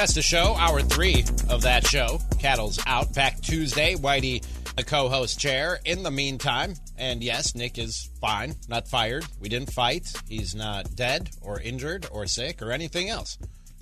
Best of show, hour three of that show. Cattle's out. Back Tuesday. Whitey, the co host chair. In the meantime, and yes, Nick is fine, not fired. We didn't fight. He's not dead or injured or sick or anything else.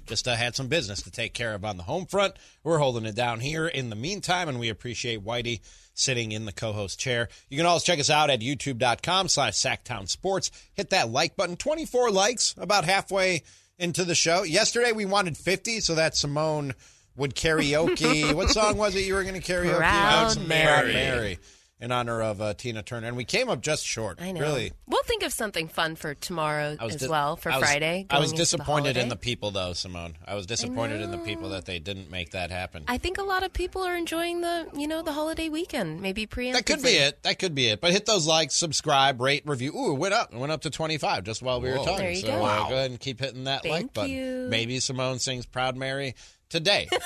Just uh, had some business to take care of on the home front. We're holding it down here in the meantime, and we appreciate Whitey sitting in the co-host chair. You can always check us out at youtube.com slash Sacktown Sports. Hit that like button. 24 likes, about halfway into the show. Yesterday we wanted 50 so that Simone would karaoke. what song was it you were going to karaoke? Proud Proud Mary. Mary. In honor of uh, Tina Turner. And we came up just short. I know. Really. We'll think of something fun for tomorrow I was as di- well for I was- Friday. I was going into the disappointed in the people, though, Simone. I was disappointed in the people that they didn't make that happen. I think a lot of people are enjoying the you know the holiday weekend. Maybe preemptively. That could be it. That could be it. But hit those likes, subscribe, rate, review. Ooh, it went up. It went up to 25 just while we were talking. There you so go. Wow. go ahead and keep hitting that Thank like button. you. Maybe Simone sings Proud Mary today. you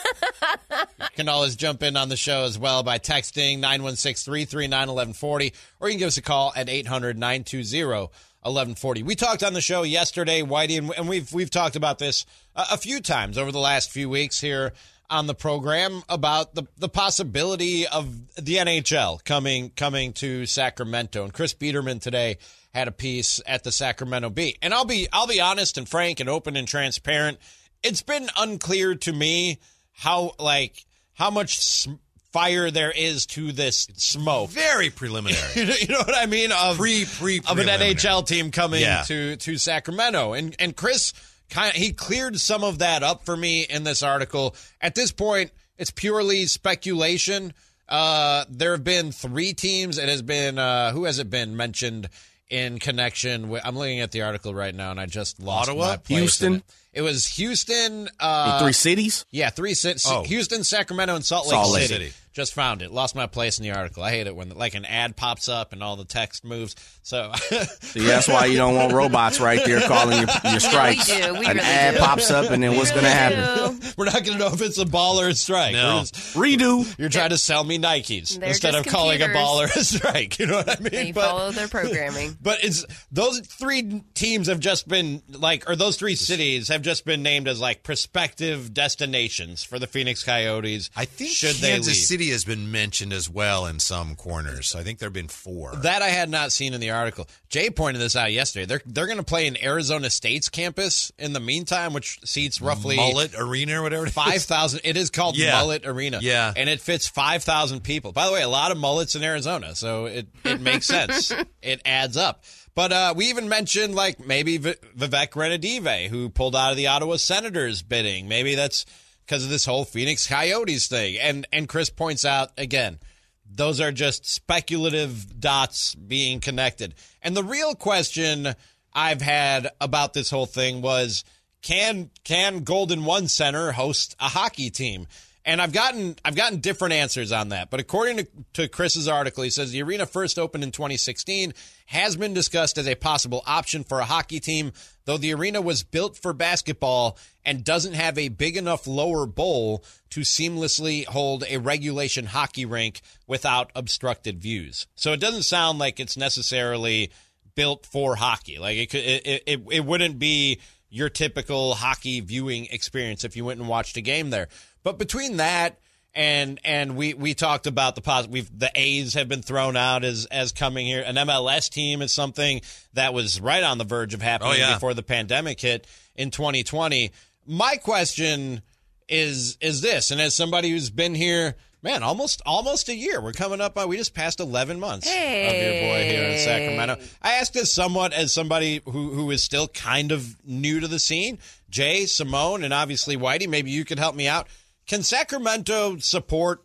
can always jump in on the show as well by texting 916-339-1140 or you can give us a call at 800-920-1140. We talked on the show yesterday, Whitey, and, we've we've talked about this a, a few times over the last few weeks here on the program about the the possibility of the NHL coming coming to Sacramento. And Chris Biederman today had a piece at the Sacramento Bee. And I'll be I'll be honest and frank and open and transparent. It's been unclear to me how like how much s- fire there is to this smoke. Very preliminary. You know, you know what I mean? Of Pre- pre- of an. NHL team coming Yeah. to to Sacramento, and and Chris kind of he cleared some of that up for me in this article. At this point, it's purely speculation. Uh, there have been three teams. It has been uh, who has it been mentioned in connection with? I'm looking at the article right now, and I just lost Ottawa? my place in Houston? It. Was Houston. Uh, three cities. yeah, three cities: Oh. Houston, Sacramento, and Salt Lake, Salt Lake City. City. Just found it. Lost my place in the article. I hate it when like an ad pops up and all the text moves. So See, that's why you don't want robots right there calling your, your strikes. do. We An really ad do. pops up, and then what's going to happen? we're not going to know if it's a ball or a strike. No. Just- Redo. you're trying to sell me Nikes They're instead of just calling a computers. ball or a strike. You know what I mean? They But- follow their programming. But it's those three teams have just been like, or those three cities have just been named as like prospective destinations for the Phoenix Coyotes. I think should Kansas they leave. City has been mentioned as well in some corners. I think there have been four. That I had not seen in the article. Jay pointed this out yesterday. They're they're going to play in Arizona State's campus in the meantime, which seats roughly Mullet Arena or whatever. it is. five thousand. It is called Yeah. Mullet Arena. Yeah. and it fits five thousand people. By the way, a lot of mullets in Arizona, so it it makes sense. it adds up. But uh, we even mentioned like maybe v- Vivek Ranadive, who pulled out of the Ottawa Senators bidding. Maybe that's because of this whole Phoenix Coyotes thing. And and Chris points out again, those are just speculative dots being connected. And the real question I've had about this whole thing was can can Golden One Center host a hockey team? And I've gotten I've gotten different answers on that. But according to, to Chris's article, he says the arena first opened in 2016, has been discussed as a possible option for a hockey team, though the arena was built for basketball and doesn't have a big enough lower bowl to seamlessly hold a regulation hockey rink without obstructed views. So it doesn't sound like it's necessarily built for hockey. Like it could, it, it, it wouldn't be your typical hockey viewing experience if you went and watched a game there. But between that and and we we talked about the pos- we've the A's have been thrown out as as coming here. An MLS team is something that was right on the verge of happening Oh, yeah. before the pandemic hit in 2020. My question is is this, and as somebody who's been here, man, almost almost a year. We're coming up on. We just passed 11 months of your boy here in Sacramento. I asked this somewhat as somebody who who is still kind of new to the scene. Jay, Simone, and obviously Whitey. Maybe you could help me out. Can Sacramento support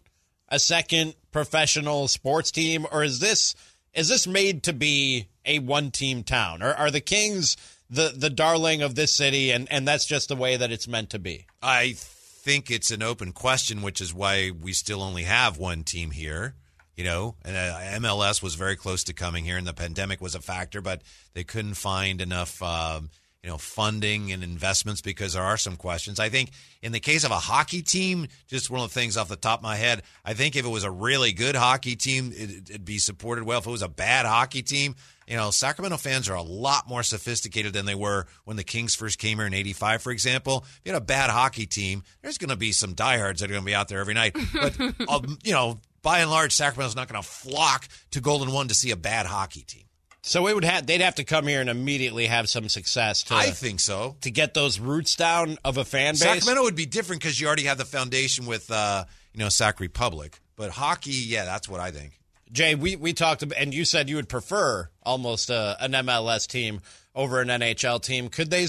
a second professional sports team, or is this is this made to be a one team town? Or are the Kings the the darling of this city, and and that's just the way that it's meant to be? I think it's an open question, which is why we still only have one team here. You know, and uh, MLS was very close to coming here, and the pandemic was a factor, but they couldn't find enough um, you know, funding and investments because there are some questions. I think in the case of a hockey team, just one of the things off the top of my head, I think if it was a really good hockey team, it, it'd be supported well. If it was a bad hockey team, you know, Sacramento fans are a lot more sophisticated than they were when the Kings first came here in 85, for example. If you had a bad hockey team, there's going to be some diehards that are going to be out there every night. But, um, you know, by and large, Sacramento's not going to flock to Golden One to see a bad hockey team. So it would have they'd have to come here and immediately have some success to I think so. to get those roots down of a fan base. Sacramento would be different because you already have the foundation with, uh, you know, Sac Republic. But hockey, yeah, that's what I think. Jay, we, we talked about, and you said you would prefer almost uh, an MLS team over an NHL team. Could they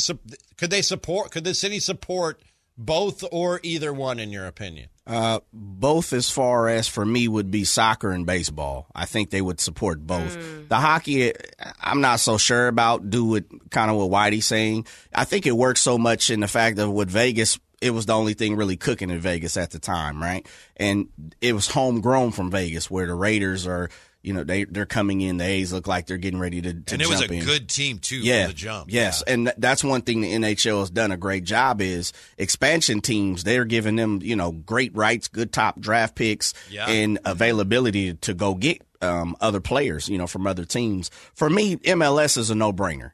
could they support? Could the city support both or either one? In your opinion, Uh, both as far as for me would be soccer and baseball. I think they would support both. The hockey, I'm not so sure about. Do it kind of what Whitey's saying. I think it works so much in the fact that with Vegas, it was the only thing really cooking in Vegas at the time, right? And it was homegrown from Vegas, where the Raiders are. You know they they're coming in. The A's look like they're getting ready to, to And it was a in. good team, too, yeah, from the jump. Yes, Yeah. and th- that's one thing the NHL has done a great job is expansion teams. They're giving them you know great rights, good top draft picks, Yeah. and availability to go get um, other players. You know from other teams. For me, MLS is a no brainer.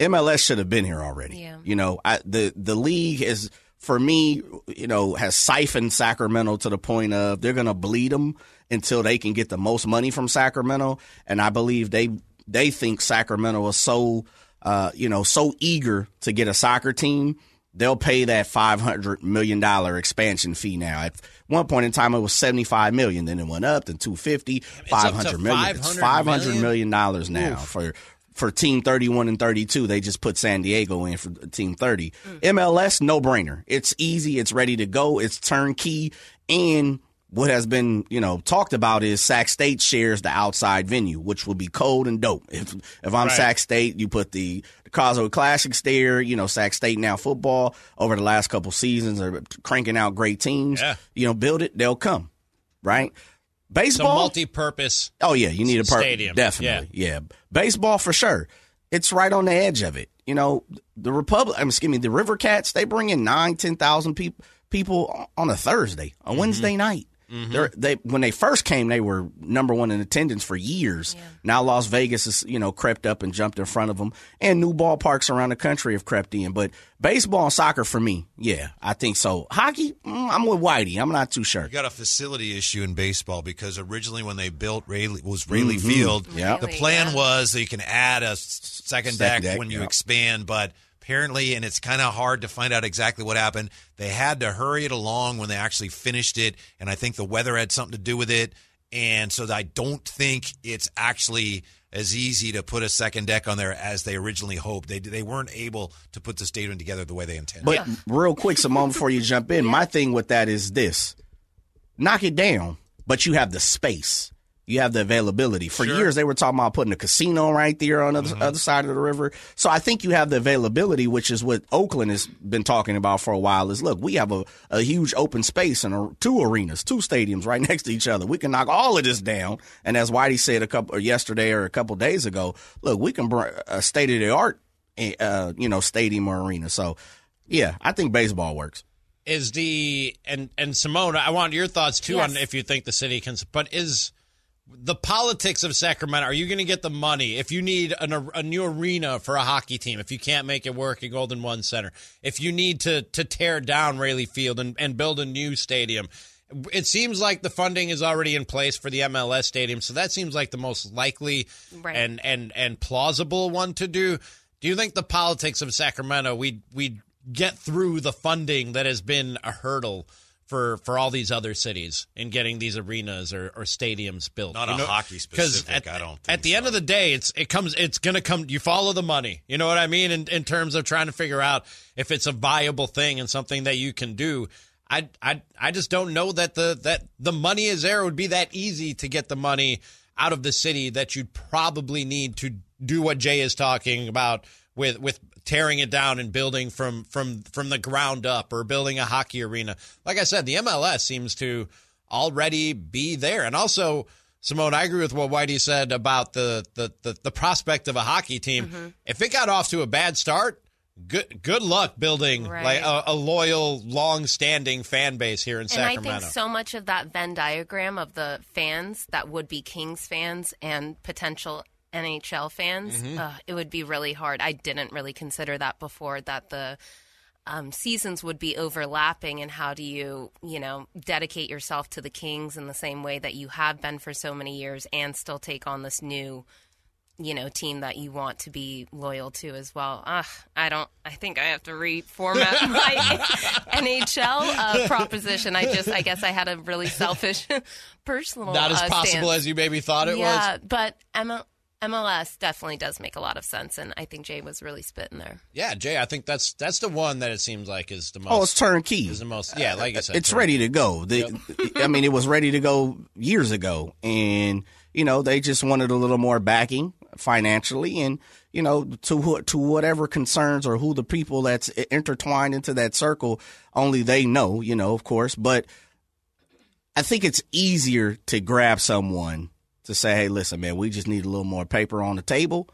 MLS should have been here already. Yeah. You know, I, the the league is for me, you know, has siphoned Sacramento to the point of they're going to bleed them until they can get the most money from Sacramento, and I believe they they think Sacramento is so uh, you know so eager to get a soccer team. They'll pay that five hundred million dollar expansion fee now. At one point in time, it was seventy five million. Then it went up to 250, 500 million. It's five hundred million? million dollars now for for team 31 and 32 they just put san diego in for team 30 mls no brainer it's easy it's ready to go it's turnkey and what has been you know talked about is sac state shares the outside venue which will be cold and dope if if i'm Right. sac state you put the the Causeway Classics there, you know, Sac State now football over the last couple seasons are cranking out great teams. Yeah. You know, build it, they'll come. Right? It's a Baseball. multi-purpose. Oh yeah, you need a per- Stadium. Definitely, yeah. Baseball for sure. It's right on the edge of it. You know, the Republic. I'm excuse me, the River Cats. They bring in nine, ten thousand people people on a Thursday, a mm-hmm. Wednesday night. They're, they when they first came, they were number one in attendance for years. Now Las Vegas has you know crept up and jumped in front of them, and new ballparks around the country have crept in. But baseball and soccer for me, yeah, I think so. Hockey, mm, I'm with Whitey. I'm not too sure. You got a facility issue in baseball because originally when they built Raley was Raley Field, Yeah. the plan yeah. was that you can add a second, Second deck, deck, when you yeah. expand, but apparently, and it's kind of hard to find out exactly what happened. They had to hurry it along when they actually finished it, and I think the weather had something to do with it. And so I don't think it's actually as easy to put a second deck on there as they originally hoped. They they weren't able to put the stadium together the way they intended. But real quick, Simone, before you jump in, my thing with that is this: knock it down, but you have the space. You have the availability. For Sure. years, they were talking about putting a casino right there on the other, other side of the river. So I think you have the availability, which is what Oakland has been talking about for a while. Is look, we have a, a huge open space and a, two arenas, two stadiums right next to each other. We can knock all of this down. And as Whitey said a couple or yesterday or a couple days ago, look, we can bring a state of the art, uh, you know, stadium or arena. So yeah, I think baseball works. is the and and Simone, I want your thoughts too Yes. on if you think the city can. But is the politics of Sacramento? Are you going to get the money if you need an, a new arena for a hockey team? If you can't make it work at Golden One Center, if you need to to tear down Raley Field and, and build a new stadium. It seems like the funding is already in place for the MLS stadium, so that seems like the most likely Right. and and and plausible one to do. Do you think the politics of Sacramento we we get through the funding that has been a hurdle for for all these other cities in getting these arenas or, or stadiums built? Not You a know- hockey 'cause specific, At, I don't at the so. end of the day, it's it comes it's going to come. You follow the money. You know what I mean? In in terms of trying to figure out if it's a viable thing and something that you can do. I, I, I just don't know that the that the money is there. It would be that easy to get the money out of the city that you'd probably need to do what Jay is talking about with with tearing it down and building from from from the ground up or building a hockey arena. Like I said, the MLS seems to already be there, and also. Simone, I agree with what Whitey said about the, the, the, the prospect of a hockey team. Mm-hmm. If it got off to a bad start, good good luck building Right. like a, a loyal, long-standing fan base here in And Sacramento. I think so much of that Venn diagram of the fans that would be Kings fans and potential NHL fans, Mm-hmm. uh, it would be really hard. I didn't really consider that before that the um, seasons would be overlapping, and how do you, you know, dedicate yourself to the Kings in the same way that you have been for so many years, and still take on this new, you know, team that you want to be loyal to as well. Ugh, I don't. I think I have to reformat my NHL uh, proposition. I just, I guess, I had a really selfish, personal. Not as uh, possible stance. as you maybe thought it yeah, was. but ML- MLS definitely does make a lot of sense, and I think Jay was really spitting there. Yeah, Jay, I think that's that's the one that it seems like is the most. Oh, it's turnkey. is the most. Yeah, like I said, it's ready to go. The, I mean, it was ready to go years ago, and you know they just wanted a little more backing financially, and you know to who- to whatever concerns or who the people that's intertwined into that circle, only they know. You know, of course, but I think it's easier to grab someone to say, "Hey, listen, man, we just need a little more paper on the table."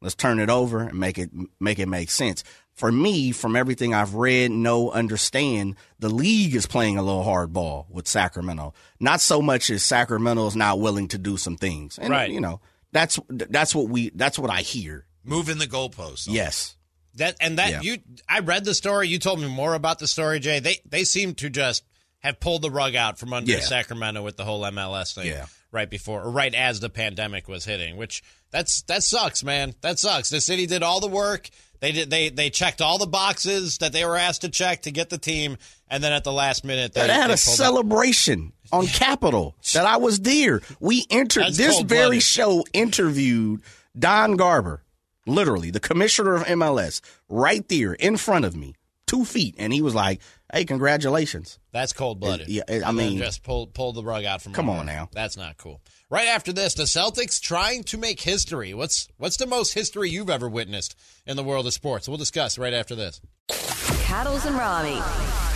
Let's turn it over and make it make it make sense. For me, from everything I've read, know, understand, the league is playing a little hardball with Sacramento. Not so much as Sacramento is not willing to do some things. And, Right. You know, that's that's what we that's what I hear. Moving the goalposts. Yes. That and that Yeah. you I read the story. You told me more about the story, Jay. They they seem to just have pulled the rug out from under Yeah. Sacramento with the whole MLS thing Yeah. Right before or right as the pandemic was hitting, which that's that sucks, man. That sucks. The city did all the work. They did they they checked all the boxes that they were asked to check to get the team and then at the last minute they, They had they a celebration on Capitol that I was there. We entered That's this very show interviewed Don Garber, literally the commissioner of MLS, right there in front of me, two feet, and he was like, "Hey, congratulations." That's cold blooded. Yeah, I And mean- just pull pull the rug out from. Come on now. That's not cool. Right after this, the Celtics trying to make history. What's what's the most history you've ever witnessed in the world of sports? We'll discuss right after this. Cattles and Ramie.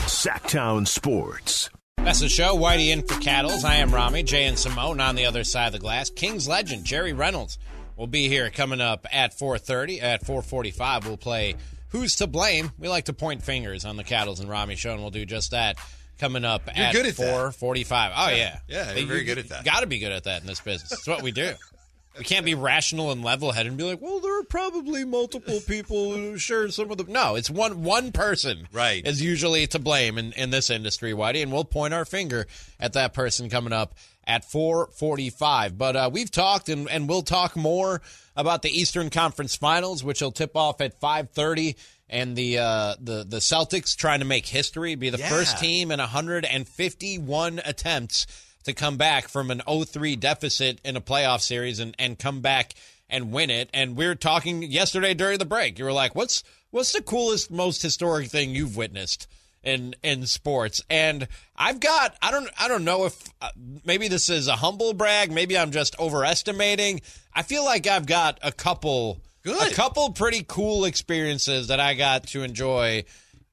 Sacktown Sports. That's the show. Whitey in for Cattles. I am Ramie, Jay and Simone on the other side of the glass. Kings legend Jerry Reynolds will be here coming up at 4:30. At 4:45, we'll play Who's to Blame. We like to point fingers on the Cattles and Ramie show, and we'll do just that coming up You're at good at that. 4:45. Oh yeah, Yeah, you're very good at that. Got to be good at that in this business. It's what we do. We can't be rational and level-headed and be like, "Well, there are probably multiple people who share some of the." No, it's one one person. Right. Is usually to blame in, in this industry, Whitey, and we'll point our finger at that person coming up at 445. But uh, we've talked and, and we'll talk more about the Eastern Conference Finals, which will tip off at 530. And the uh, the the Celtics trying to make history, be the Yeah. first team in 151 attempts to come back from an 0-3 deficit in a playoff series and, and come back and win it. And we were talking yesterday during the break. You were like, "What's what's the coolest, most historic thing you've witnessed in in sports?" And I've got I don't I don't know if uh, maybe this is a humble brag. Maybe I'm just overestimating. I feel like I've got a couple Good. a couple pretty cool experiences that I got to enjoy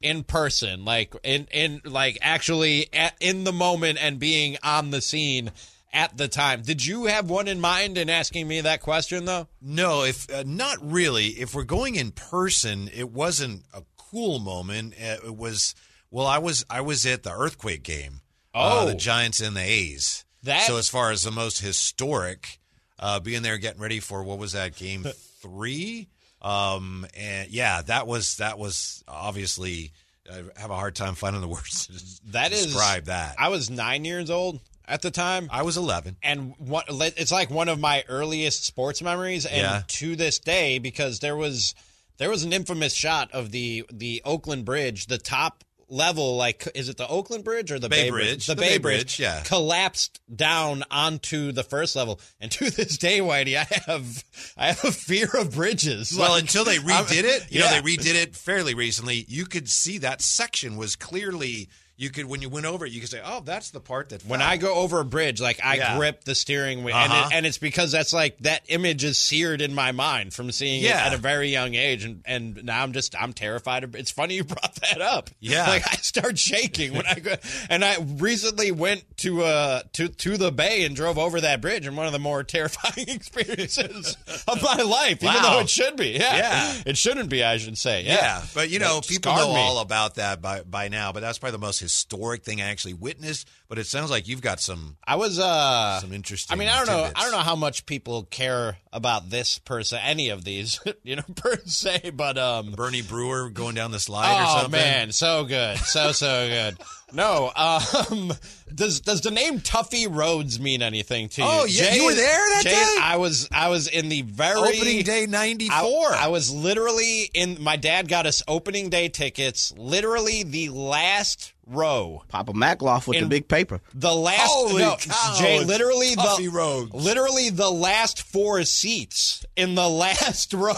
in person, like in in like actually at, in the moment and being on the scene at the time. Did you have one in mind in asking me that question though? No, if uh, not really. If we're going in person, it wasn't a cool moment. Uh, It was well, I was I was at the earthquake game. uh, Oh. the Giants and the A's. That- so as far as the most historic, uh, being there, getting ready for what was that game three? Um, and yeah, that was that was obviously. I have a hard time finding the words to That is describe that. I was nine years old at the time. I was eleven. and what it's like one of my earliest sports memories and Yeah. to this day because there was there was an infamous shot of the the Oakland Bridge the top level like is it the Oakland Bridge or the Bay Bay, Bridge. the, The Bay, Bay Bridge, Bridge, yeah. collapsed down onto the first level and to this day Whitey I have I have a fear of bridges Well, Like, until they I'm- redid it, you yeah. know, they redid it fairly recently. You could see that section was clearly. You could when you went over it, you could say, "Oh, that's the part that." When. I go over a bridge, like I Yeah. grip the steering wheel, and, Uh-huh. it, and it's because that's like that image is seared in my mind from seeing Yeah. it at a very young age, and, and now I'm just I'm terrified. Of, it's funny you brought that up. Yeah. like I start shaking when I go. And I recently went to uh to to the bay and drove over that bridge, and one of the more terrifying experiences of my life. Even though it should be, yeah, Yeah. it shouldn't be. I should say, yeah. Yeah, but you know, people know me. all about that by by now. But that's probably the most historic thing I actually witnessed. But it sounds like you've got some. I was uh Some interesting I mean, I don't know. I don't know how much people care about this person, any of these, you know, per se. But um, Bernie Brewer going down the slide or oh something. man, so good, so so good. No, um, does does the name Tuffy Rhodes mean anything to you? Oh, yeah, you were there that Jay, day? I was. I was in the very Opening day '94. I. I was literally in. My dad got us opening day tickets. Literally the last row. Papa Macloff with In- the big paper. The last Holy no, cow, Jay, literally the literally the last four seats in the last row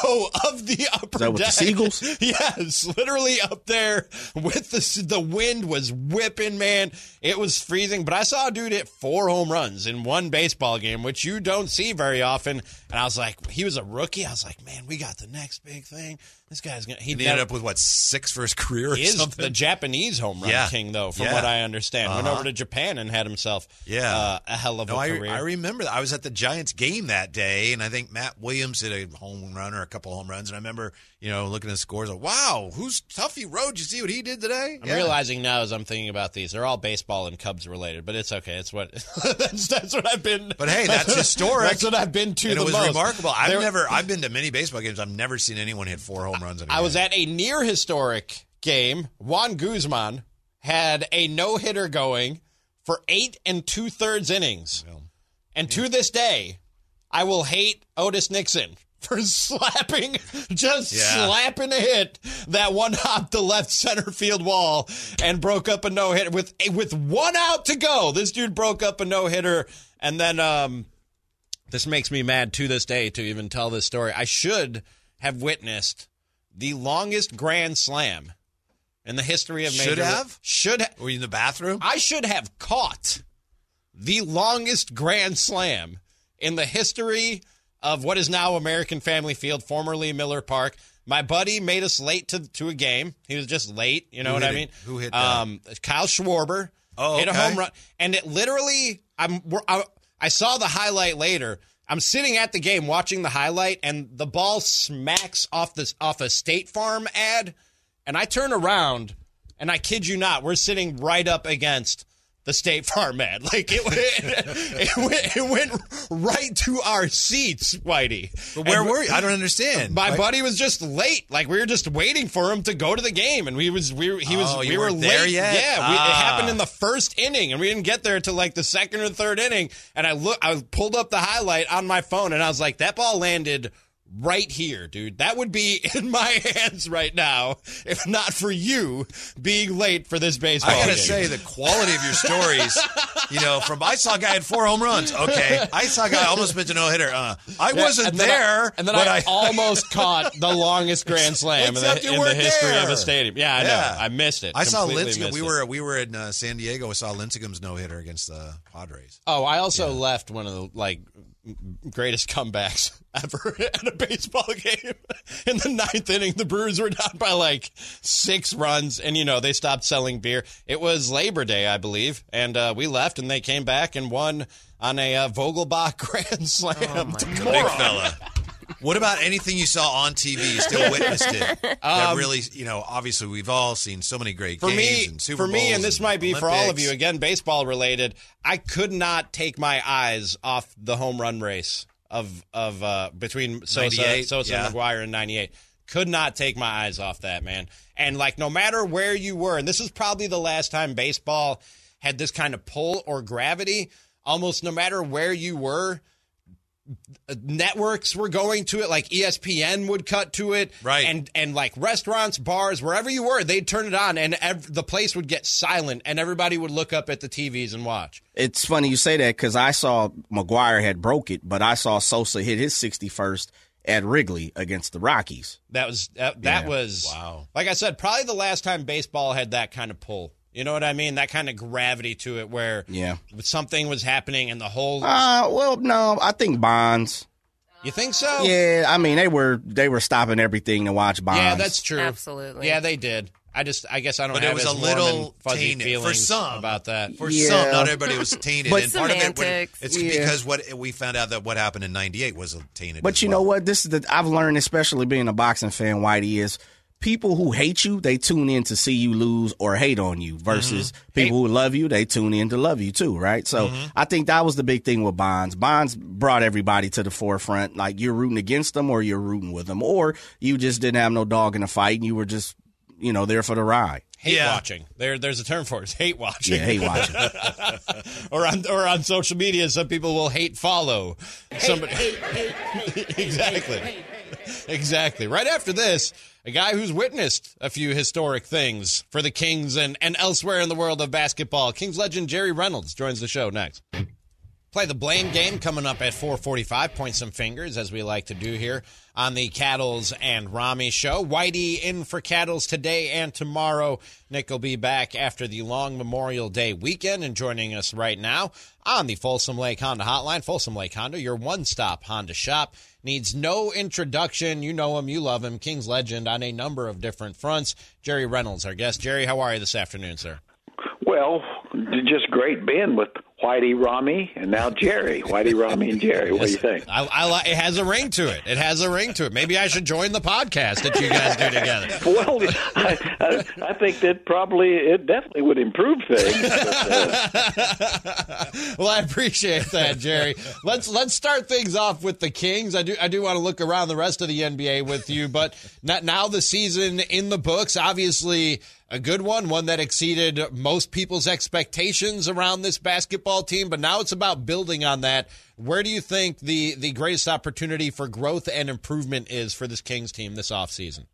of the upper with the deck. Seagulls? Yes, literally up there with the the wind was whipping, man. It was freezing, but I saw a dude hit four home runs in one baseball game, which you don't see very often. And I was like, he was a rookie. I was like, man, we got the next big thing. This guy's gonna. He ended up with what six for his career is something. the Japanese home run Yeah. king, though, from Yeah. what I understand. Went Uh-huh. over to Japan and had himself Yeah. uh, a hell of No, a I, career. I remember that. I was at the Giants game that day, and I think Matt Williams hit a home run or a couple home runs. And I remember, you know, looking at scores, like, wow, who's Tuffy Rhodes? You see what he did today? I'm realizing now as I'm thinking about these, they're all baseball and Cubs related, but it's okay. It's what that's, that's what I've been. But hey, that's historic. That's what I've been to And the it was most. remarkable. I've There- never, I've been to many baseball games. I've never seen anyone hit four home runs. In a I was at a near historic game. Juan Guzman had a no hitter going for eight and two thirds innings, and to this day, I will hate Otis Nixon. For slapping, just Yeah. slapping a hit that one hopped the left center field wall and broke up a no hitter with with one out to go. This dude broke up a no hitter, and then um, this makes me mad to this day to even tell this story. I should have witnessed the longest grand slam in the history of major Should have? should ha- Were you in the bathroom? I should have caught the longest grand slam in the history of what is now American Family Field, formerly Miller Park. My buddy made us late to, to a game. He was just late. You know Who what I hit it? mean? Who hit that? Um, Kyle Schwarber Oh, hit a home run, and it literally. I'm. I, I saw the highlight later. I'm sitting at the game watching the highlight, and the ball smacks off this off a State Farm ad, and I turn around, and I kid you not, we're sitting right up against the State Farm ad. Like it, it, went, it went right to our seats, Whitey. But where And were you? I don't understand. My Like- buddy was just late. Like we were just waiting for him to go to the game, and we was we he was Oh, we were late. there yet? Yeah, we, it Ah. happened in the first inning, and we didn't get there till like the second or third inning. And I look, I pulled up the highlight on my phone, and I was like, that ball landed right here, dude. That would be in my hands right now if not for you being late for this baseball. Game. I gotta game. say, the quality of your stories, you know, from I saw a guy had four home runs. Okay, I saw a guy almost pitched a no hitter. Uh, I Yeah, wasn't and there, I, and then but I, almost caught the longest grand slam in the, in the weren't history of there. a stadium. Yeah, I Yeah. know. I missed it. I saw Lincecum. We were we were in uh, San Diego. We saw Lincecum's no hitter against the Padres. Oh, I also left one of the like greatest comebacks ever at a baseball game. In the ninth inning, the Brewers were down by like six runs, and you know they stopped selling beer. It was Labor Day, I believe, and uh, we left, and they came back and won on a uh, Vogelbach grand slam. Big fella. What about anything you saw on TV? You still witnessed it. that really, you know, obviously we've all seen so many great Um, for games me, and Super for me, Bowls and this might be for all of you. Again, baseball related. I could not take my eyes off the home run race of of uh, between Sosa, 98, Sosa yeah. and McGwire in '98. Could not take my eyes off that man. And like, no matter where you were, and this is probably the last time baseball had this kind of pull or gravity. Almost no matter where you were, networks were going to it like espn would cut to it Right. and and like restaurants bars wherever you were they'd turn it on and ev- the place would get silent and everybody would look up at the tvs and watch It's funny you say that because I saw McGwire had broke it, but I saw Sosa hit his 61st at Wrigley against the Rockies. that was that, that Yeah. was Wow. like i said probably the last time baseball had that kind of pull you know what i mean that kind of gravity to it where Yeah. something was happening and the whole Uh, well, no, I think Bonds. you think so Yeah, I mean they were they were stopping everything to watch Bonds. yeah that's true Absolutely. yeah they did I just, I guess I don't But have it was as a little fuzzy tainted for some about that. For Yeah. some, not everybody was tainted. But- and part of it, when- it's Yeah. because what we found out that what happened in '98 was tainted. But as you well. know what? This is the I've learned, especially being a boxing fan, Whitey, is people who hate you, they tune in to see you lose or hate on you versus mm-hmm. people who love you, they tune in to love you too, right? So mm-hmm. I think that was the big thing with Bonds. Bonds brought everybody to the forefront. Like you're rooting against them or you're rooting with them, or you just didn't have no dog in the fight and you were just, you know, there for the ride. Hate Yeah. watching. There, there's a term for it. It's hate watching. Yeah, hate watching. or on or on social media, some people will hate follow somebody. exactly, exactly. Right after this, a guy who's witnessed a few historic things for the Kings and and elsewhere in the world of basketball. Kings legend Jerry Reynolds joins the show next. Play the blame game coming up at 445. Point some fingers, as we like to do here on the Cattles and Ramie show. Whitey in for Cattles today and tomorrow. Nick will be back after the long Memorial Day weekend and joining us right now on the Folsom Lake Honda hotline. Folsom Lake Honda, your one-stop Honda shop. Needs no introduction. You know him, you love him. King's legend on a number of different fronts. Jerry Reynolds, our guest. Jerry, how are you this afternoon, sir? Well, just great being with Whitey Ramie and now Jerry. Whitey Ramie and Jerry. What do you think? I, I it has a ring to it. It has a ring to it. Maybe I should join the podcast that you guys do together. Well, I, I, I think that probably it definitely would improve things. But, uh, well, I appreciate that, Jerry. Let's let's start things off with the Kings. I do I do want to look around the rest of the NBA with you, but not, now the season in the books. Obviously, a good one, one that exceeded most people's expectations around this basketball team. But now it's about building on that. Where do you think the the greatest opportunity for growth and improvement is for this Kings team this offseason?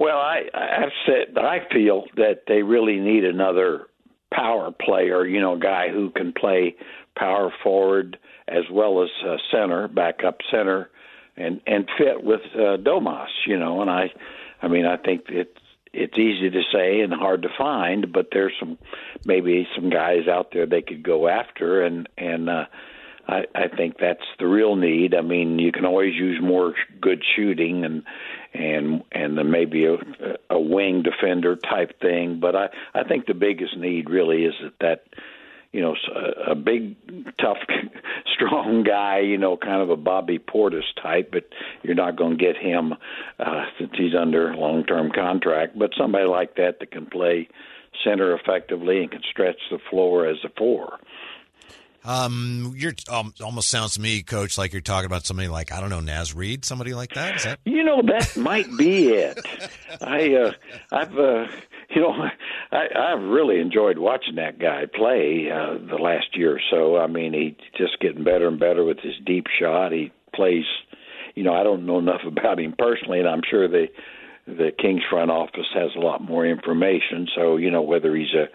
well, I, I've said I feel that they really need another power player. You know, guy who can play power forward as well as uh, center, backup center, and and fit with uh, Domas. You know, and I, I mean, I think it's it's easy to say and hard to find, but there's some maybe some guys out there they could go after, and and uh, I, I think that's the real need. I mean, you can always use more good shooting and and and then maybe a, a wing defender type thing, but I I think the biggest need really is that that you know, a, a big, tough, strong guy, you know, kind of a Bobby Portis type, but you're not going to get him uh, since he's under long-term contract. But somebody like that that can play center effectively and can stretch the floor as a four. Um, you're um, almost sounds to me, Coach, like you're talking about somebody like I don't know Naz Reid, somebody like that. Is that? You know, that might be it. I, uh, I've, uh, you know, I, I've really enjoyed watching that guy play uh, the last year or so. I mean, he's just getting better and better with his deep shot. He plays. You know, I don't know enough about him personally, and I'm sure the the Kings front office has a lot more information. So, you know, whether he's a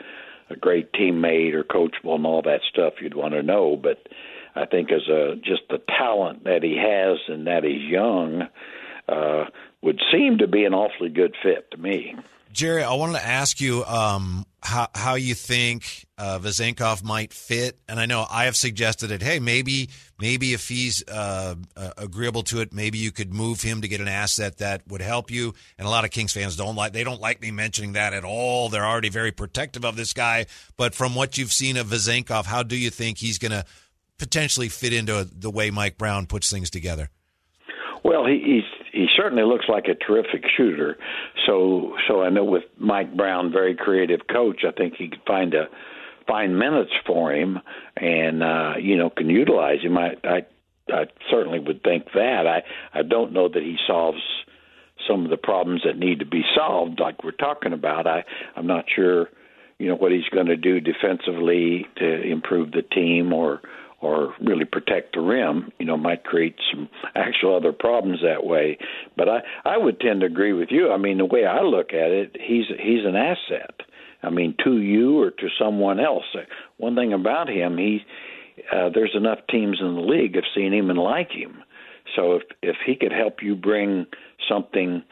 a great teammate or coachable and all that stuff you'd want to know but i think as a just the talent that he has and that he's young uh would seem to be an awfully good fit to me Jerry, I wanted to ask you um, how how you think uh, Vezenkov might fit, and I know I have suggested it. Hey, maybe maybe if he's uh, uh, agreeable to it, maybe you could move him to get an asset that would help you. And a lot of Kings fans don't like they don't like me mentioning that at all. They're already very protective of this guy. But from what you've seen of Vezenkov, how do you think he's going to potentially fit into the way Mike Brown puts things together? Well, he he's, he certainly looks like a terrific shooter. So so I know with Mike Brown, very creative coach, I think he could find a find minutes for him and uh, you know can utilize him. I, I I certainly would think that. I I don't know that he solves some of the problems that need to be solved, like we're talking about. I I'm not sure, you know, what he's going to do defensively to improve the team or or really protect the rim. You know, might create some actual other problems that way. But I I would tend to agree with you. I mean, the way I look at it, he's he's an asset. I mean, to you or to someone else. One thing about him, he uh, there's enough teams in the league have seen him and like him. So if if he could help you bring something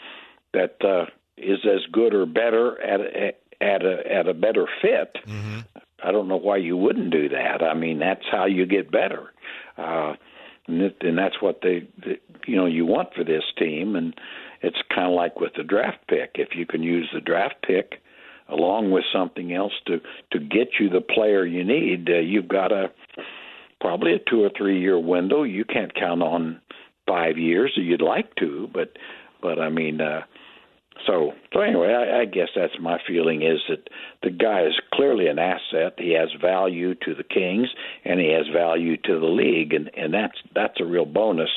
that uh, is as good or better at a, at a at a better fit, mm-hmm. I don't know why you wouldn't do that. I mean, that's how you get better, uh, and, it, and that's what they, the, you know, you want for this team. And it's kind of like with the draft pick. If you can use the draft pick along with something else to to get you the player you need. Uh, you've got a probably a two or three year window. You can't count on five years. You'd like to, but but I mean. uh so, so anyway, I, I guess that's my feeling is that the guy is clearly an asset. He has value to the Kings, and he has value to the league, and and that's that's a real bonus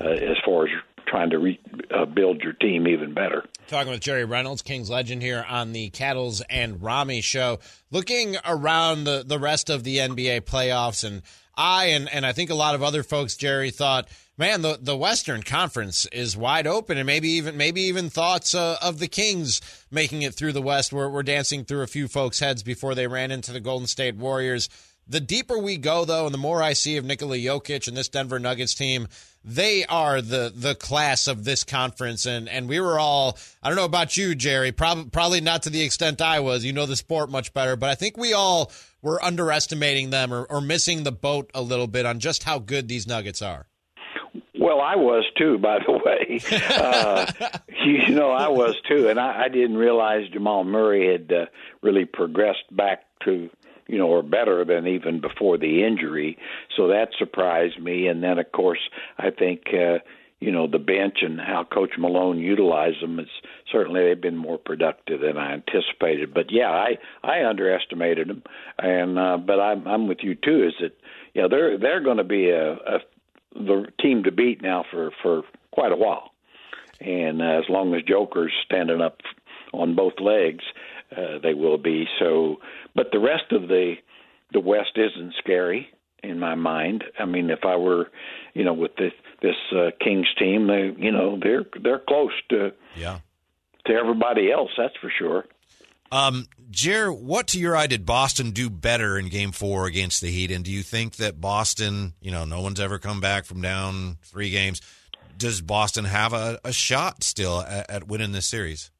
uh, as far as trying to re, uh, build your team even better. Talking with Jerry Reynolds, Kings legend, here on the Cattles and Ramie show. Looking around the the rest of the NBA playoffs, and I and and I think a lot of other folks, Jerry, thought man, the the Western Conference is wide open, and maybe even maybe even thoughts uh, of the Kings making it through the West. We're, we're dancing through a few folks' heads before they ran into the Golden State Warriors. The deeper we go, though, and the more I see of Nikola Jokic and this Denver Nuggets team, they are the the class of this conference. And and we were all I don't know about you, Jerry, probably probably not to the extent I was. You know the sport much better, but I think we all were underestimating them or, or missing the boat a little bit on just how good these Nuggets are. Well, I was too, by the way. Uh, you know, I was too, and I, I didn't realize Jamal Murray had uh, really progressed back to, you know, or better than even before the injury. So that surprised me. And then, of course, I think. uh you know the bench and how Coach Malone utilized them is certainly they've been more productive than I anticipated. But yeah, I I underestimated them, and uh, but I'm I'm with you too. Is that you know they're they're going to be a, a the team to beat now for for quite a while, and uh, as long as Joker's standing up on both legs, uh, they will be. So, but the rest of the the West isn't scary in my mind. I mean, if I were, you know, with this this uh, Kings team, they you know they're they're close to yeah to everybody else. That's for sure. Um, Jer, what to your eye did Boston do better in Game Four against the Heat? And do you think that Boston, you know, no one's ever come back from down three games? Does Boston have a, a shot still at, at winning this series?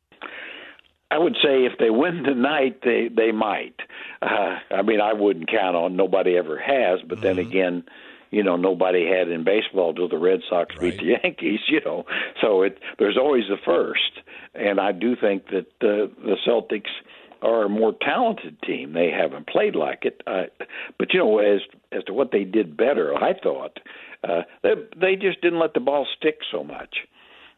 I would say if they win tonight, they they might. Uh, I mean, I wouldn't count on nobody ever has, but mm-hmm. then again, you know, nobody had in baseball till the Red Sox right. beat the Yankees. You know, so it there's always the first, and I do think that the the Celtics are a more talented team. They haven't played like it, uh, but you know, as as to what they did better, I thought uh, they they just didn't let the ball stick so much.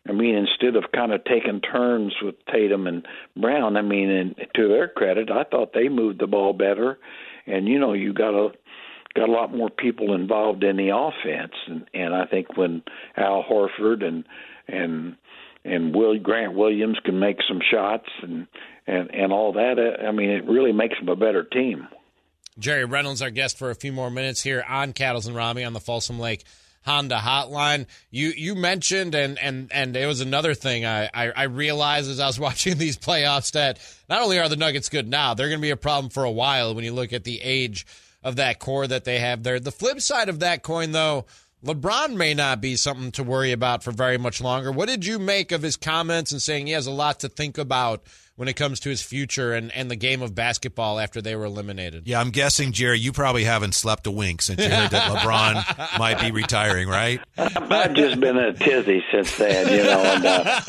I mean, instead of kind of taking turns with Tatum and Brown, I mean, and to their credit, I thought they moved the ball better. And you know, you got a got a lot more people involved in the offense, and and I think when Al Horford and and and Will Grant Williams can make some shots and and and all that, I mean, it really makes them a better team. Jerry Reynolds, our guest for a few more minutes here on Cattles and Ramie on the Folsom Lake Honda Hotline. You you mentioned and and and it was another thing I, I, I realized as I was watching these playoffs that not only are the Nuggets good now, they're going to be a problem for a while when you look at the age of that core that they have there. The flip side of that coin, though, LeBron may not be something to worry about for very much longer. What did you make of his comments and saying he has a lot to think about when it comes to his future and, and the game of basketball after they were eliminated? Yeah, I'm guessing, Jerry, you probably haven't slept a wink since you heard that LeBron might be retiring, right? I've just been a tizzy since then, you know. And, uh,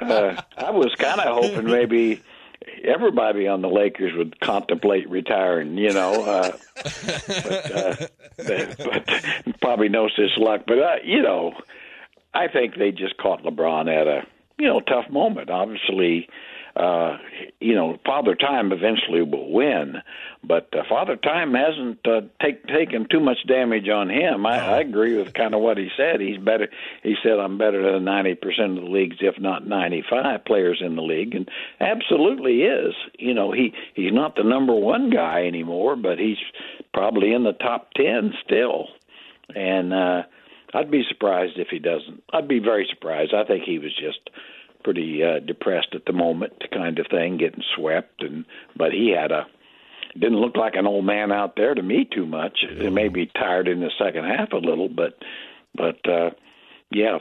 uh, I was kind of hoping maybe – everybody on the Lakers would contemplate retiring, you know. Uh, but, uh, but probably knows his luck. But uh, you know, I think they just caught LeBron at a you know tough moment. Obviously, uh, you know, Father Time eventually will win, but uh, Father Time hasn't uh, take, taken too much damage on him. I, I agree with kind of what he said. He's better. He said, "I'm better than 90 percent of the leagues, if not 95 players in the league," and absolutely is. You know, he he's not the number one guy anymore, but he's probably in the top 10 still, and. uh I'd be surprised if he doesn't. I'd be very surprised. I think he was just pretty uh, depressed at the moment, kind of thing, getting swept. And but he had a didn't look like an old man out there to me too much. It may be tired in the second half a little, but but uh, yeah.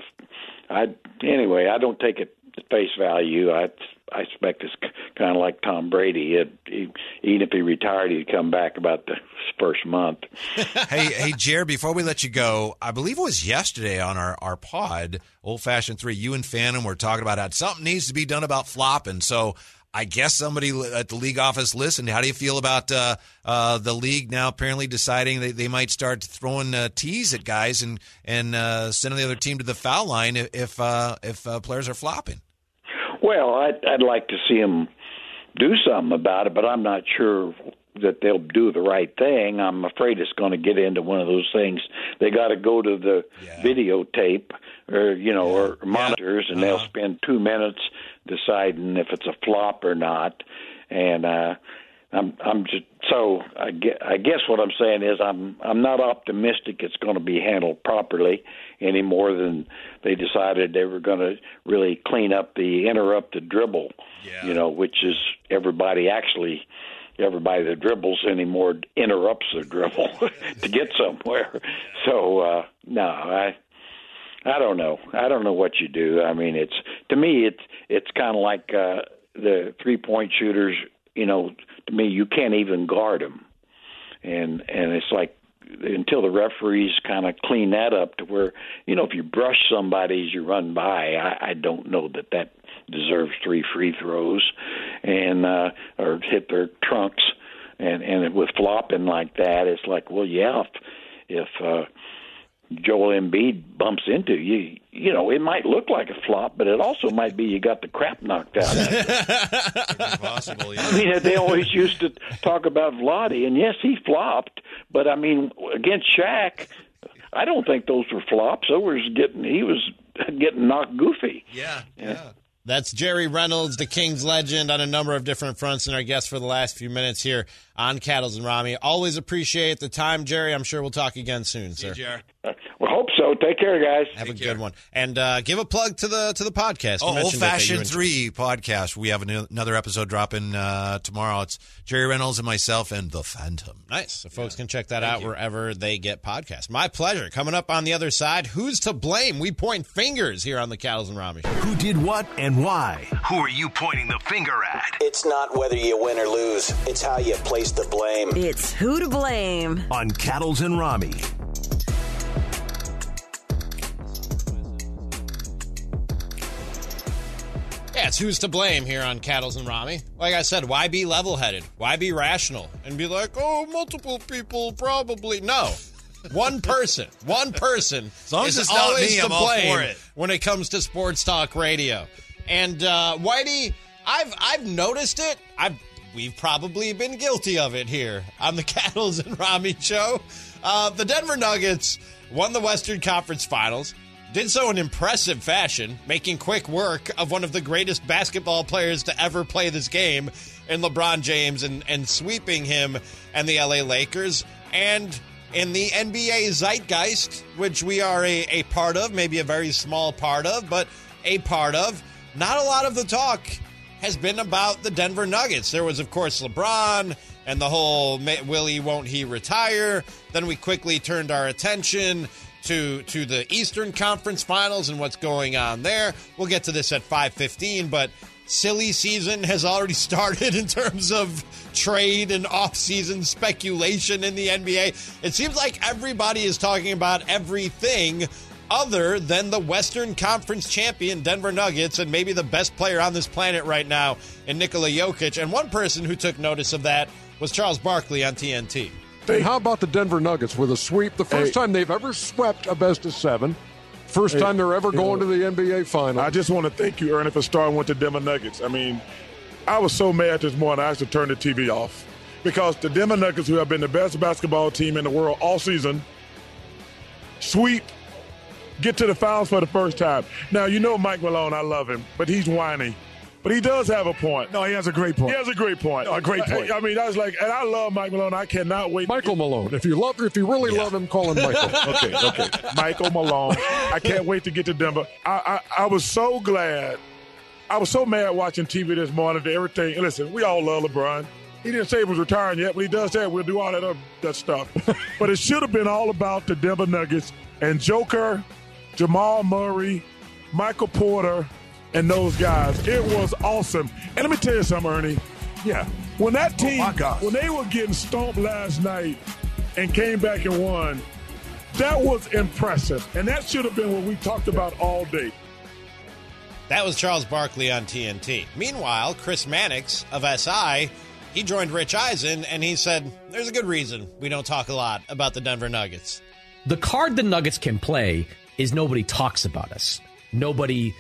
I anyway, I don't take it at face value. I I expect it's kind of like Tom Brady. It, even if he retired, he'd come back about the first month. hey, hey, Jared. Before we let you go, I believe it was yesterday on our our pod, Old Fashioned Three. You and Phantom were talking about how something needs to be done about flopping. So I guess somebody at the league office listened. How do you feel about uh, uh, the league now apparently deciding that they might start throwing uh, tees at guys and and uh, sending the other team to the foul line if if, uh, if uh, players are flopping? Well, I'd, I'd like to see them do something about it, but I'm not sure that they'll do the right thing. I'm afraid it's going to get into one of those things. They got to go to the Yeah. videotape or you know or monitors, and they'll Uh-huh. spend two minutes deciding if it's a flop or not. And uh, I'm I'm just so I guess, I guess what I'm saying is I'm I'm not optimistic it's going to be handled properly any more than they decided they were going to really clean up the interrupted dribble. Yeah. You know, which is everybody actually everybody that dribbles anymore interrupts their dribble to get somewhere. So uh no, I I don't know. I don't know what you do. I mean, it's to me, it's it's kind of like uh, the three point shooters. You know, to me, you can't even guard them, and and it's like until the referees kind of clean that up to where you know if you brush somebody as you run by, I, I don't know that that deserves three free throws, and uh, or hit their trunks, and and with flopping like that, it's like well, yeah, if, if uh, Joel Embiid bumps into you, you know, it might look like a flop, but it also might be you got the crap knocked out. of you. Possible, I mean, they always used to talk about Vlade, and yes, he flopped, but I mean, against Shaq, I don't think those were flops. Those was getting he was getting knocked goofy. Yeah, yeah. That's Jerry Reynolds, the Kings legend, on a number of different fronts, and our guest for the last few minutes here on Cattles and Ramie. Always appreciate the time, Jerry. I'm sure we'll talk again soon, sir. JR. Uh, well, hope so. Take care, guys. Have a care. good one, and uh, give a plug to the to the podcast. Oh, Old it that you Fashioned Three podcast. We have an- another episode dropping uh, tomorrow. It's Jerry Reynolds and myself and the Phantom. Nice. So folks can check that out wherever they get podcasts. My pleasure. Coming up on the other side, who's to blame? We point fingers here on the Cattles and Ramie. Who did what and why? Who are you pointing the finger at? It's not whether you win or lose, it's how you place the blame. It's who to blame. On Cattles and Ramie. Yeah, it's who's to blame here on Cattles and Ramie. Like I said, why be level headed? Why be rational and be like, oh, multiple people probably. No. One person, one person long is as it's not always me, to blame for it. when it comes to sports talk radio. And uh, Whitey, I've I've noticed it. I've we've probably been guilty of it here on the Cattles and Ramie show. Uh, the Denver Nuggets won the Western Conference Finals. Did so in impressive fashion, making quick work of one of the greatest basketball players to ever play this game in LeBron James and, and sweeping him and the LA Lakers. And in the NBA zeitgeist, which we are a, a part of, maybe a very small part of, but a part of, not a lot of the talk has been about the Denver Nuggets. There was, of course, LeBron and the whole "Ma- will he, won't he retire. Then we quickly turned our attention to to the Eastern Conference Finals and what's going on there. We'll get to this at 5:15, but silly season has already started in terms of trade and off-season speculation in the NBA. It seems like everybody is talking about everything other than the Western Conference champion Denver Nuggets and maybe the best player on this planet right now in Nikola Jokic. And one person who took notice of that was Charles Barkley on TNT. And how about the Denver Nuggets with a sweep? The first Hey. time they've ever swept a best of seven. First time they're ever going know, to the NBA final. I just want to thank you, Ernie, for starting with the Denver Nuggets. I mean, I was so mad this morning I actually turned the TV off because the Denver Nuggets, who have been the best basketball team in the world all season, sweep, get to the finals for the first time. Now you know Mike Malone, I love him, but he's whiny. But he does have a point. No, he has a great point. He has a great point. A great point. I, I mean, I was like, and I love Mike Malone. I cannot wait. Michael Malone. If you love, if you really love him, call him Michael. okay, okay. Michael Malone. I can't wait to get to Denver. I, I, I was so glad. I was so mad watching TV this morning to everything. and Listen, we all love LeBron. He didn't say he was retiring yet. When he does that, we'll do all that other that stuff. but it should have been all about the Denver Nuggets and Joker, Jamal Murray, Michael Porter, and those guys. It was awesome. And let me tell you something, Ernie. Yeah. When that oh, team, my gosh. when they were getting stomped last night and came back and won, that was impressive. And that should have been what we talked about all day. That was Charles Barkley on TNT. Meanwhile, Chris Mannix of SI, he joined Rich Eisen and he said, There's a good reason we don't talk a lot about the Denver Nuggets. The card the Nuggets can play is nobody talks about us. Nobody,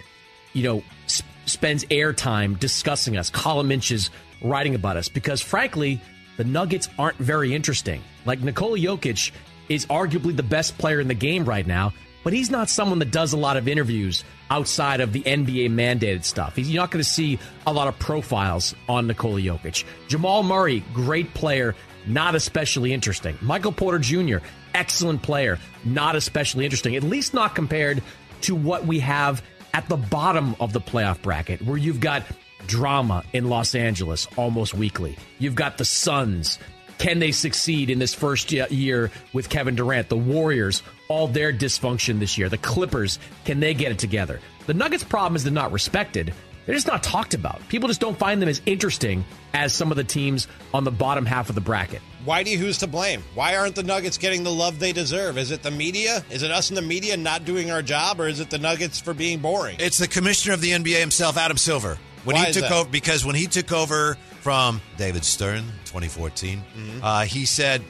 you know, sp- spends airtime discussing us, column inches writing about us, because frankly, the Nuggets aren't very interesting. Like Nikola Jokic is arguably the best player in the game right now, but he's not someone that does a lot of interviews outside of the NBA mandated stuff. You're not going to see a lot of profiles on Nikola Jokic. Jamal Murray, great player, not especially interesting. Michael Porter Jr., excellent player, not especially interesting, at least not compared to what we have at the bottom of the playoff bracket, where you've got drama in Los Angeles almost weekly. You've got the Suns. Can they succeed in this first year with Kevin Durant? The Warriors, all their dysfunction this year. The Clippers, can they get it together? The Nuggets' problem is they're not respected. They're just not talked about. People just don't find them as interesting as some of the teams on the bottom half of the bracket. Whitey, who's to blame? Why aren't the Nuggets getting the love they deserve? Is it the media? Is it us in the media not doing our job, or is it the Nuggets for being boring? It's the commissioner of the NBA himself, Adam Silver. When Why he is took that? over, because when he took over from David Stern, 2014, Mm-hmm. uh, he said,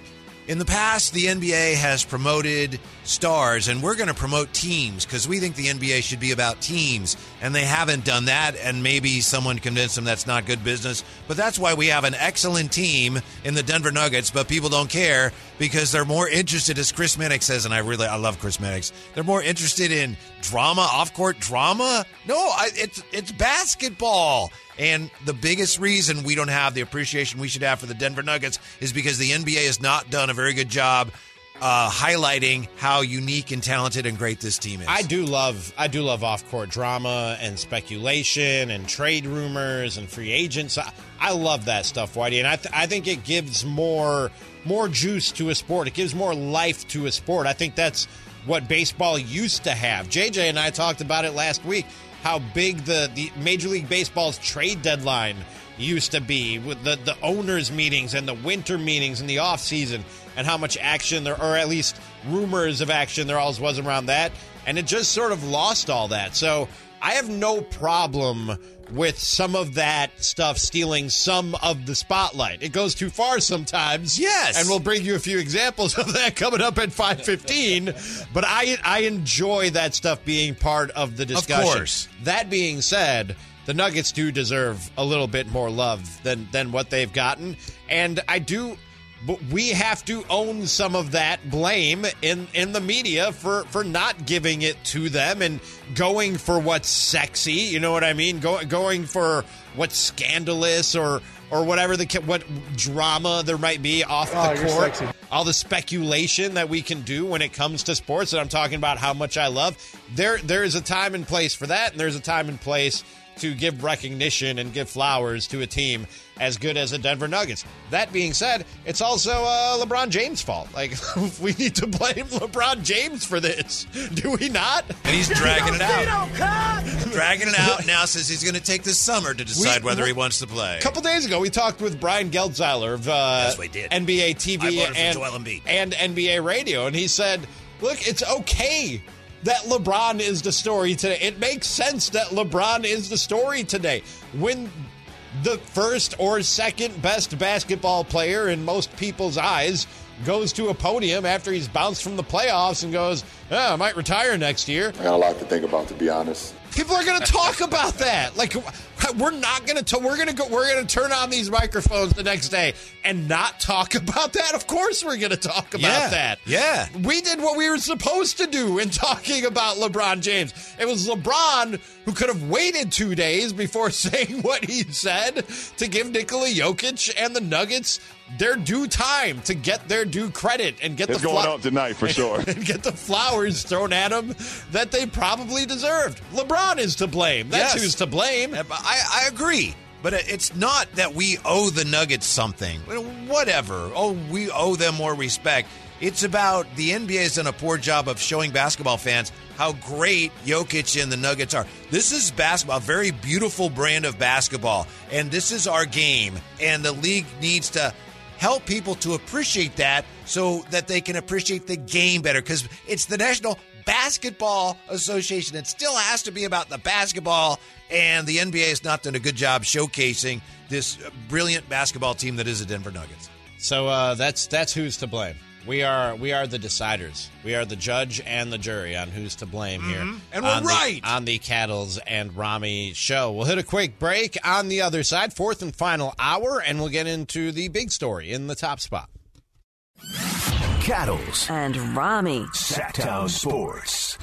"In the past, the NBA has promoted stars, and we're going to promote teams because we think the NBA should be about teams, and they haven't done that. And maybe someone convinced them that's not good business, but that's why we have an excellent team in the Denver Nuggets. But people don't care because they're more interested, as Chris Mannix says, and I really I love Chris Mannix. They're more interested in drama, off court drama. No, I, it's it's basketball. And the biggest reason we don't have the appreciation we should have for the Denver Nuggets is because the NBA has not done a very good job uh, highlighting how unique and talented and great this team is. I do love I do love off court drama and speculation and trade rumors and free agents. I, I love that stuff, Whitey, and I th- I think it gives more more juice to a sport. It gives more life to a sport. I think that's what baseball used to have. JJ and I talked about it last week. How big the, the Major League Baseball's trade deadline used to be with the, the owners meetings and the winter meetings in the off season and how much action there or at least rumors of action there always was around that. And it just sort of lost all that. So i have no problem with some of that stuff stealing some of the spotlight. It goes too far sometimes. Yes. and we'll bring you a few examples of that coming up at 515 but i i enjoy that stuff being part of the discussion. Of course. that being said, the Nuggets do deserve a little bit more love than than what they've gotten, and I do. We have to own some of that blame in in the media for for not giving it to them and going for what's sexy. You know what I mean? Go, going for what's scandalous or or whatever the what drama there might be off Oh, the court sexy. all the speculation that we can do when it comes to sports and I'm talking about how much I love there there is a time and place for that and there's a time and place to give recognition and give flowers to a team as good as the Denver Nuggets. That being said, it's also uh, LeBron James' fault. Like we need to blame LeBron James for this, do we not? and he's dragging it out. dragging it out now says he's going to take this summer to decide We- whether he wants to play. A couple days ago, we talked with Brian Geltzeiler of uh, Yes, we did. NBA TV and, and NBA radio, and he said, "Look, it's okay that LeBron is the story today. It makes sense that LeBron is the story today. When the first or second best basketball player in most people's eyes." Goes to a podium after he's bounced from the playoffs and goes, oh, I might retire next year. I got a lot to think about, to be honest. People are going to talk about that. Like we're not going to we're going to go we're going to turn on these microphones the next day and not talk about that. Of course we're going to talk about Yeah. that. Yeah. We did what we were supposed to do in talking about LeBron James. It was LeBron who could have waited 2 days before saying what he said to give Nikola Jokic and the Nuggets their due time to get their due credit and get It's the going fla- up tonight for sure. and get the flowers thrown at them that they probably deserved. LeBron is to blame. That's Yes. who's to blame. Uh, I, I agree. But it's not that we owe the Nuggets something. Whatever. Oh, we owe them more respect. It's about the NBA has done a poor job of showing basketball fans how great Jokic and the Nuggets are. This is basketball, a very beautiful brand of basketball, and this is our game. And the league needs to help people to appreciate that so that they can appreciate the game better because it's the National basketball association. It still has to be about the basketball, and the NBA has not done a good job showcasing this brilliant basketball team that is the Denver Nuggets. So uh, that's that's who's to blame. We are we are the deciders. We are the judge and the jury on who's to blame here. Mhm. And we're on the- right. on the Cattles and Ramie show. We'll hit a quick break on the other side, fourth and final hour, and we'll get into the big story in the top spot. Cattles and Ramie. Sacktown Sports.